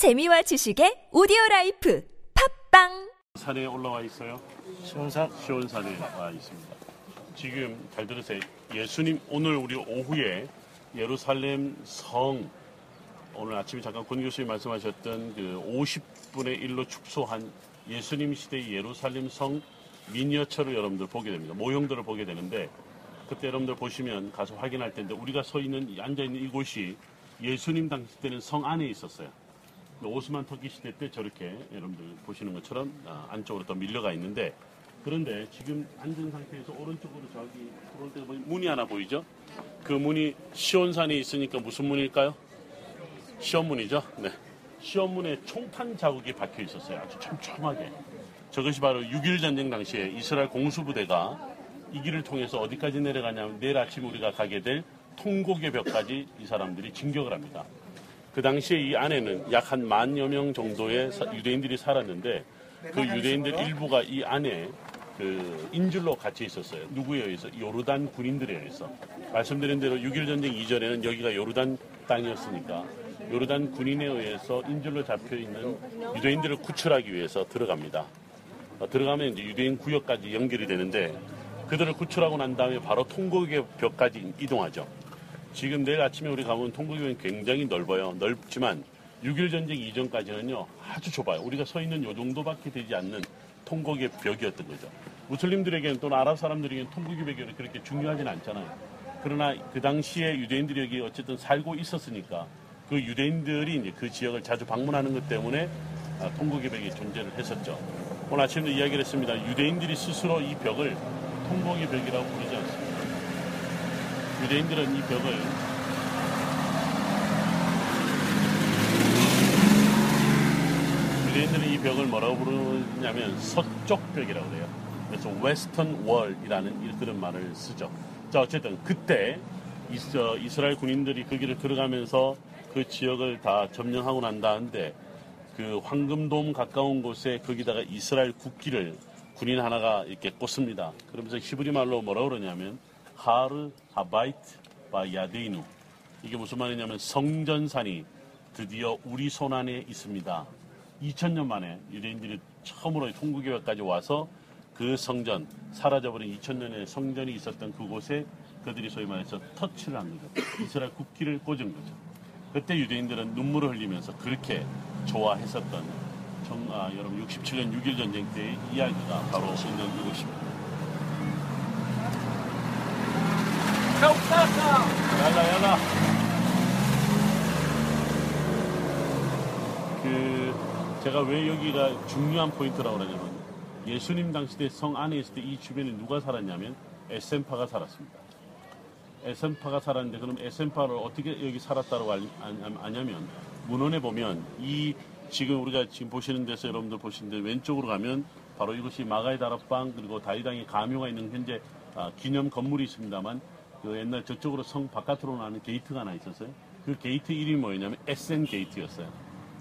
재미와 지식의 오디오 라이프 팟빵 산에 올라와 있어요. 시원산 시온산에 와 있습니다. 지금 잘 들으세요. 예수님 오늘 우리 오후에 예루살렘 성 오늘 아침에 잠깐 권 교수님 말씀하셨던 그 50분의 1로 축소한 예수님 시대의 예루살렘 성 미니어처를 여러분들 보게 됩니다. 모형들을 보게 되는데 그때 여러분들 보시면 가서 확인할 텐데 우리가 서 있는 앉아 있는 이곳이 예수님 당시 때는 성 안에 있었어요. 오스만 터키 시대 때 저렇게 여러분들 보시는 것처럼 아, 안쪽으로 더 밀려가 있는데 그런데 지금 앉은 상태에서 오른쪽으로 저기 보니 문이 하나 보이죠? 그 문이 시온산에 있으니까 무슨 문일까요? 시온문이죠? 네. 시온문에 총탄 자국이 박혀 있었어요. 아주 촘촘하게. 저것이 바로 6.1 전쟁 당시에 이스라엘 공수부대가 이 길을 통해서 어디까지 내려가냐면 내일 아침 우리가 가게 될 통곡의 벽까지 이 사람들이 진격을 합니다. 그 당시에 이 안에는 약 한 만여 명 정도의 사- 유대인들이 살았는데 그 유대인들 일부가 이 안에 그 인줄로 갇혀 있었어요. 누구에 의해서? 요르단 군인들에 의해서. 말씀드린 대로 6.1 전쟁 이전에는 여기가 요르단 땅이었으니까 요르단 군인에 의해서 인줄로 잡혀 있는 유대인들을 구출하기 위해서 들어갑니다. 어, 들어가면 이제 유대인 구역까지 연결이 되는데 그들을 구출하고 난 다음에 바로 통곡의 벽까지 이동하죠. 지금 내일 아침에 우리 가면 통곡이면 굉장히 넓어요. 넓지만 6.1 전쟁 이전까지는요 아주 좁아요. 우리가 서 있는 요 정도밖에 되지 않는 통곡의 벽이었던 거죠. 무슬림들에게는 또는 아랍 사람들에게는 통곡의 벽이 그렇게 중요하진 않잖아요. 그러나 그 당시에 유대인들이 여기 어쨌든 살고 있었으니까 그 유대인들이 이제 그 지역을 자주 방문하는 것 때문에 아, 통곡의 벽이 존재를 했었죠. 오늘 아침에도 이야기를 했습니다. 유대인들이 스스로 이 벽을 통곡의 벽이라고 않습니다. 유대인들은 이 벽을 유대인들은 이 벽을 뭐라고 부르냐면 서쪽 벽이라고 그래요. 그래서 웨스턴 월이라는 그런 말을 쓰죠. 자 어쨌든 그때 이스라엘 군인들이 그 길을 들어가면서 그 지역을 다 점령하고 난 다음에 그 황금돔 가까운 곳에 거기다가 이스라엘 국기를 군인 하나가 이렇게 꽂습니다. 그러면서 히브리 말로 뭐라 그러냐면 하르 하바이트 바 야데이누 이게 무슨 말이냐면 성전산이 드디어 우리 손 안에 있습니다. 2000년 만에 유대인들이 처음으로 통구교회까지 와서 그 성전 사라져버린 2000년의 성전이 있었던 그곳에 그들이 소위 말해서 터치를 한 거죠. 이스라엘 국기를 꽂은 거죠. 그때 유대인들은 눈물을 흘리면서 그렇게 좋아했었던 정, 아, 여러분 67년 6.1 전쟁 때의 이야기가 바로 있는 이곳입니다. 야라 그 제가 왜 여기가 중요한 포인트라고 그러냐면 예수님 당시 때 성 안에 있을 때 이 주변에 누가 살았냐면 에센파가 살았습니다. 에센파가 살았는데 그럼 에센파를 어떻게 여기 살았다고 알- 아- 아냐면 문헌에 보면 이 지금 우리가 지금 보시는 데서 여러분들 보시는데 왼쪽으로 가면 바로 이것이 마가의 다락방 그리고 다윗 왕의 가묘가 있는 현재 아, 기념 건물이 있습니다만 그 옛날 저쪽으로 성 바깥으로 나는 게이트가 하나 있었어요. 그 게이트 이름이 뭐였냐면 에센 게이트였어요.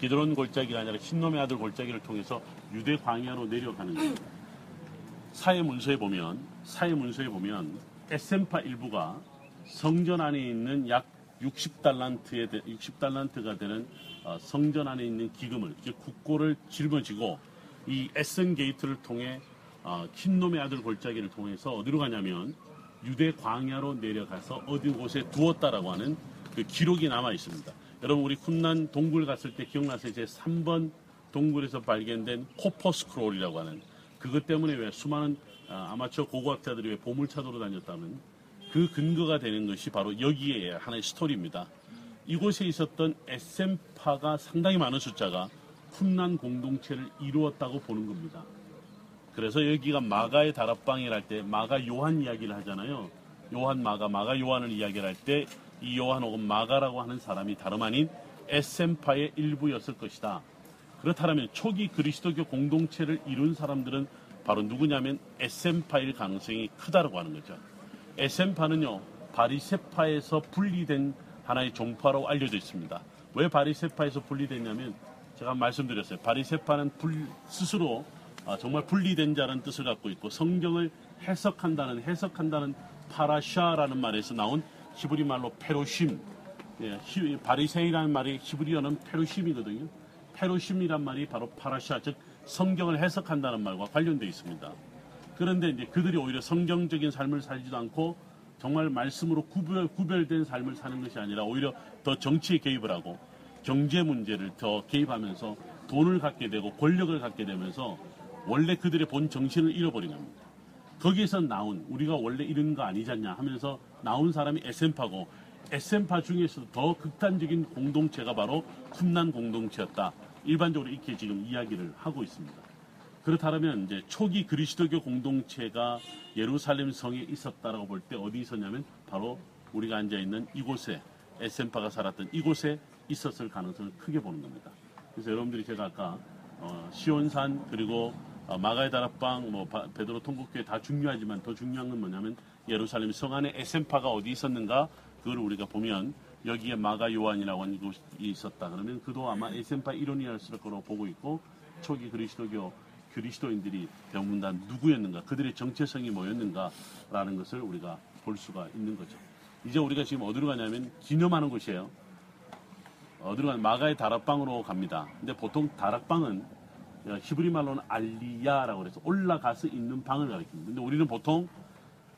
기드론 골짜기가 아니라 힌놈의 아들 골짜기를 통해서 유대 광야로 내려가는 거예요. 사회 문서에 보면 사회 문서에 보면 에센파 일부가 성전 안에 있는 약 60달란트에 60달란트가 되는 어, 성전 안에 있는 기금을 즉 국고를 짊어지고 이 에센 게이트를 통해 어, 흰놈의 아들 골짜기를 통해서 어디로 가냐면 유대 광야로 내려가서 어디 곳에 두었다라고 하는 그 기록이 남아 있습니다. 여러분 우리 쿰난 동굴 갔을 때 기억나세요? 제 3번 동굴에서 발견된 Copper Scroll이라고 하는 그것 때문에 왜 수많은 아, 아마추어 고고학자들이 왜 보물찾으러 다녔다는 그 근거가 되는 것이 바로 여기에 하나의 스토리입니다. 이곳에 있었던 에센파가 상당히 많은 숫자가 쿰란 공동체를 이루었다고 보는 겁니다. 그래서 여기가 마가의 다락방이라 할때 마가 요한 이야기를 하잖아요. 요한 마가 마가 요한을 이야기를 할 때 이 요한 혹은 마가라고 하는 사람이 다름 아닌 에센파의 일부였을 것이다. 그렇다면 초기 그리스도교 공동체를 이룬 사람들은 바로 누구냐면 에센파일 가능성이 크다고 하는 거죠. 에센파는요 바리세파에서 분리된 하나의 종파로 알려져 있습니다. 왜 바리세파에서 분리됐냐면 제가 말씀드렸어요. 바리세파는 불- 스스로 아, 정말 분리된 자라는 뜻을 갖고 있고 성경을 해석한다는 해석한다는 파라샤라는 말에서 나온 히브리 말로 페로심 예, 히- 바리새이라는 말이 히브리어는 페루심이거든요. 페로심이란 말이 바로 파라샤 즉 성경을 해석한다는 말과 관련되어 있습니다. 그런데 이제 그들이 오히려 성경적인 삶을 살지도 않고 정말 말씀으로 구별, 구별된 삶을 사는 것이 아니라 오히려 더 정치에 개입을 하고 경제 문제를 더 개입하면서 돈을 갖게 되고 권력을 갖게 되면서 원래 그들의 본 정신을 잃어버린 겁니다. 거기에서 나온 우리가 원래 이런 거 아니잖냐 하면서 나온 사람이 에센파고 에센파 중에서도 더 극단적인 공동체가 바로 쿰난 공동체였다. 일반적으로 이렇게 지금 이야기를 하고 있습니다. 그렇다면 이제 초기 그리스도교 공동체가 예루살렘 성에 있었다라고 볼 때 어디 있었냐면 바로 우리가 앉아 있는 이곳에 에센파가 살았던 이곳에 있었을 가능성을 크게 보는 겁니다. 그래서 여러분들이 제가 아까 어, 시온산 그리고 어, 마가의 다락방, 뭐 바- 베드로 통곡교회 다 중요하지만 더 중요한 건 뭐냐면 예루살렘 성 안에 에센파가 어디 있었는가 그걸 우리가 보면 여기에 마가 요한이라고 하는 곳이 있었다 그러면 그도 아마 에센파 일원이었을 거로 보고 있고 초기 그리스도교 그리스도인들이 다 누구였는가 그들의 정체성이 뭐였는가라는 것을 우리가 볼 수가 있는 거죠. 이제 우리가 지금 어디로 가냐면 기념하는 곳이에요. 어디로 가면 마가의 다락방으로 갑니다. 근데 보통 다락방은 어, 히브리 말로는 עלייה라고 그래서 올라가서 있는 방을 가리킵니다. 근데 우리는 보통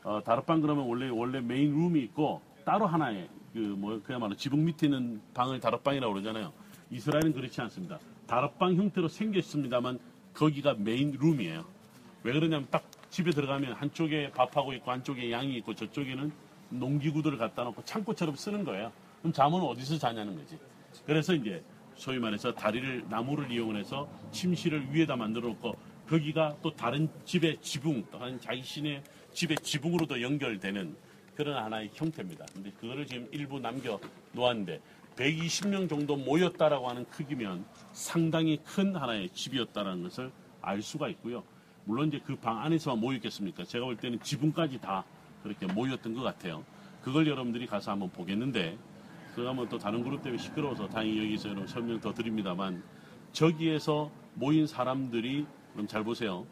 어, 다락방 그러면 원래 원래 main room이 있고 따로 하나의 그 뭐 그야말로 지붕 밑에 있는 방을 다락방이라고 그러잖아요. 이스라엘은 그렇지 않습니다. 다락방 형태로 생겼습니다만 거기가 main room이에요. 왜 그러냐면 딱 집에 들어가면 한쪽에 밥하고 있고 한쪽에 양이 있고 저쪽에는 농기구들을 갖다 놓고 창고처럼 쓰는 거예요. 그럼 잠은 어디서 자냐는 거지. 그래서 이제 소위 말해서 다리를 나무를 이용해서 침실을 위에다 만들어 놓고 거기가 또 다른 집의 지붕, 또 다른 자신의 집의 지붕으로도 연결되는 그런 하나의 형태입니다. 근데 그거를 지금 일부 남겨 놓았는데 120명 정도 모였다라고 하는 크기면 상당히 큰 하나의 집이었다라는 것을 알 수가 있고요. 물론 이제 그 방 안에서만 모였겠습니까? 제가 볼 때는 지붕까지 다 그렇게 모였던 것 같아요. 그걸 여러분들이 가서 한번 보겠는데 그가 뭐또 다른 그룹 때문에 시끄러워서 다행히 여기서 여러분 설명 더 드립니다만 저기에서 모인 사람들이 그럼 잘 보세요.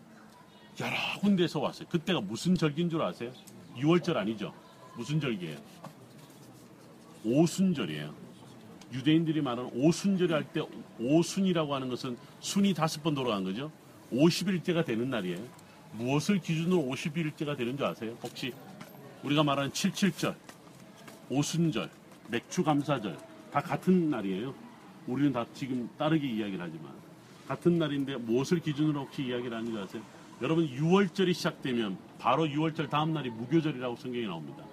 여러 군데에서 왔어요. 그때가 무슨 절기인 줄 아세요? 6월절 아니죠? 무슨 절기예요? 오순절이에요. 유대인들이 말하는 오순절이 할 때 오순이라고 하는 것은 순이 다섯 번 돌아간 거죠. 50일째가 되는 날이에요. 무엇을 기준으로 50일째가 되는 줄 아세요? 혹시 우리가 말하는 77절, 오순절, 맥추감사절 다 같은 날이에요. 우리는 다 지금 다르게 이야기를 하지만 같은 날인데 무엇을 기준으로 혹시 이야기를 하는지 아세요? 여러분 6월절이 시작되면 바로 6월절 다음 날이 무교절이라고 성경에 나옵니다.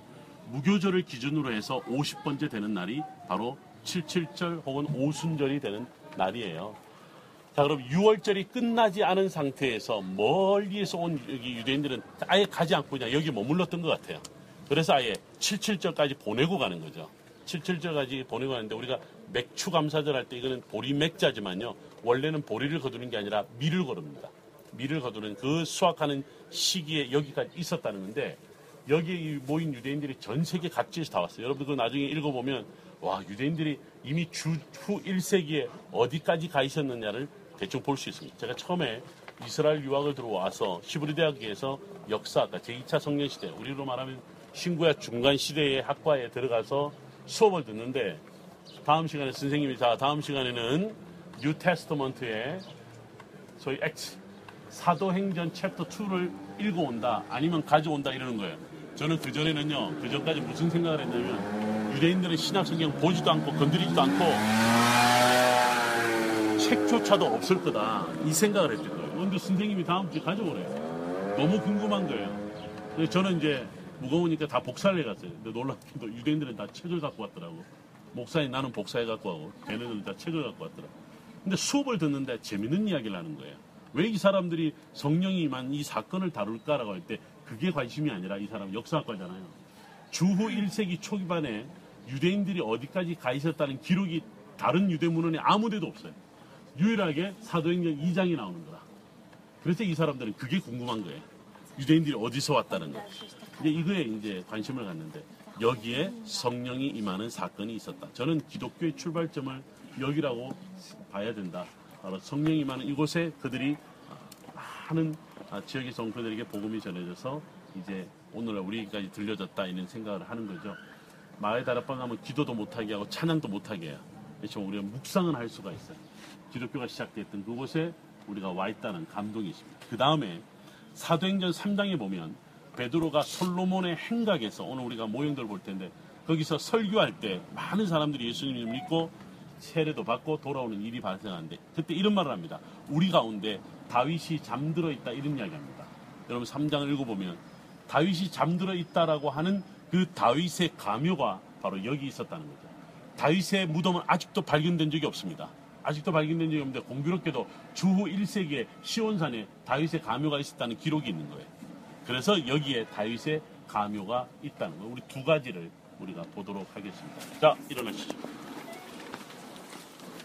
무교절을 기준으로 해서 50번째 되는 날이 바로 77절 혹은 오순절이 되는 날이에요. 자, 그럼 6월절이 끝나지 않은 상태에서 멀리에서 온 여기 유대인들은 아예 가지 않고 그냥 여기 머물렀던 것 같아요. 그래서 아예 77절까지 보내고 가는 거죠. 77절까지 보내고 가는데 우리가 맥추 감사절 할 때 이거는 보리 맥자지만요. 원래는 보리를 거두는 게 아니라 밀을 거둡니다. 밀을 거두는 그 수확하는 시기에 여기까지 있었다는 건데 여기에 모인 유대인들이 전 세계 각지에서 다 왔어요. 여러분 그 나중에 읽어보면 와 유대인들이 이미 주 후 1세기에 어디까지 가 있었느냐를 대충 볼 수 있습니다. 제가 처음에 이스라엘 유학을 들어와서 히브리 대학에서 역사학과 제2차 성전 시대 우리로 말하면 신구약 중간 시대의 학과에 들어가서 수업을 듣는데 다음 시간에 선생님이 자 다음 시간에는 New Testament의 소위 Acts 사도행전 챕터 2를 읽어온다 아니면 가져온다 이러는 거예요. 저는 그 전에는요 그 전까지 무슨 생각을 했냐면 유대인들은 신약 성경 보지도 않고 건드리지도 않고 책조차도 없을 거다 이 생각을 했던 거예요. 그런데 선생님이 다음 주에 가져오래요. 너무 궁금한 거예요. 저는 이제 무거우니까 다 복사를 해갔어요. 근데 놀랍게도 유대인들은 다 책을 갖고 왔더라고. 목사님 나는 복사해 갖고 하고 걔네들은 다 책을 갖고 왔더라고. 근데 수업을 듣는데 재밌는 이야기를 하는 거예요. 왜 이 사람들이 성령이 임한 이 사건을 다룰까라고 할 때 그게 관심이 아니라 이 사람 역사학과잖아요. 주후 1세기 초기반에 유대인들이 어디까지 가 있었다는 기록이 다른 유대문헌에 아무 데도 없어요. 유일하게 사도행전 2장이 나오는 거라. 그래서 이 사람들은 그게 궁금한 거예요. 유대인들이 어디서 왔다는 거. 이제 이거에 이제 관심을 갖는데 여기에 성령이 임하는 사건이 있었다. 저는 기독교의 출발점을 여기라고 봐야 된다. 바로 성령이 임하는 이곳에 그들이 많은 아, 지역의 성도들에게 복음이 전해져서 이제 오늘날 우리까지 들려졌다 이런 생각을 하는 거죠. 마을 다락방 가면 기도도 못하게 하고 찬양도 못하게 해요. 그렇죠. 우리가 묵상은 할 수가 있어요. 기독교가 시작됐던 그곳에 우리가 와 있다는 감동이 있습니다. 그 다음에 사도행전 3장에 보면 베드로가 솔로몬의 행각에서 오늘 우리가 모형들 볼 텐데 거기서 설교할 때 많은 사람들이 예수님을 믿고 세례도 받고 돌아오는 일이 발생하는데 그때 이런 말을 합니다. 우리 가운데 다윗이 잠들어 있다 이런 이야기합니다. 여러분 3장을 읽어보면 다윗이 잠들어 있다라고 하는 그 다윗의 가묘가 바로 여기 있었다는 거죠. 다윗의 무덤은 아직도 발견된 적이 없습니다. 아직도 발견된 적이 없는데 공교롭게도 주후 1세기에 시온산에 다윗의 가묘가 있었다는 기록이 있는 거예요. 그래서 여기에 다윗의 가묘가 있다는 거. 우리 두 가지를 우리가 보도록 하겠습니다. 자, 일어나시죠.